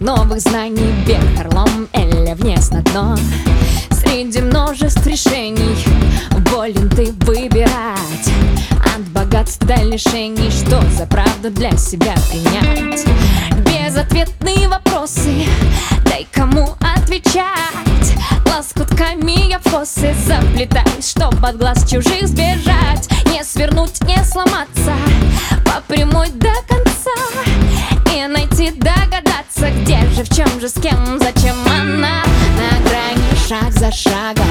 новых знаний Вверх орлом или вниз на дно. Среди множеств решений Волен ты выбирать. От богатств до лишений Что за правду для себя принять? Безответные вопросы Дай кому отвечать. Лоскутками я фосы заплетаюсь Чтоб от глаз чужих сбежать. Не свернуть, не сломаться По прямой до конца И найти, догадаться Где же, в чем же, с кем, зачем она На грани шаг за шагом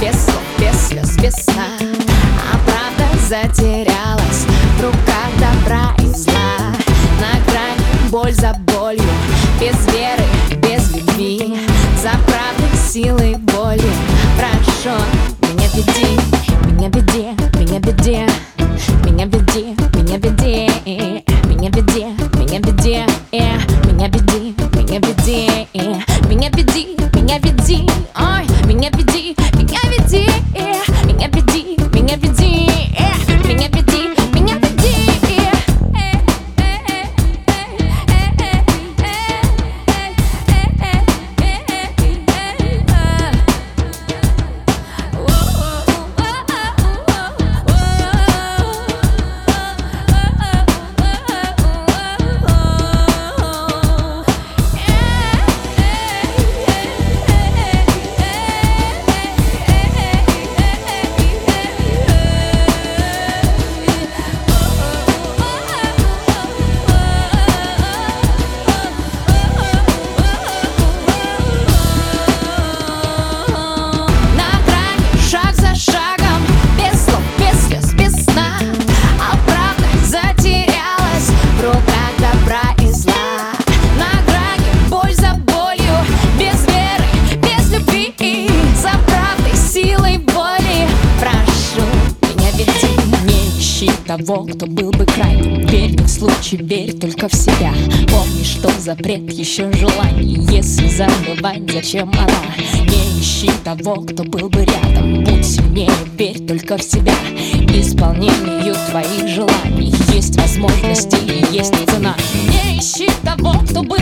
Без слов, без слез, без сна. А правда затерялась В руках добра и зла. На грани боль за болью Без веры, без любви. За правдой, силой, болью Прошу, меня веди, меня веди, меня веди Меня веди, меня веди Меня веди, меня веди Меня веди, меня веди Меня веди, меня веди Ой, меня веди, того, кто был бы крайним. Верь в случай, верь только в себя. Помни, что запрет еще желаний Если забывать, зачем она? Не ищи того, кто был бы рядом. Будь сильнее, верь только в себя. Исполнению твоих желаний. Есть возможности и есть цена. Не ищи того, кто был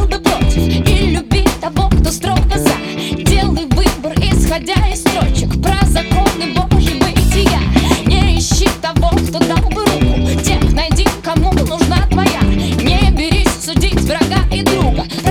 e truca.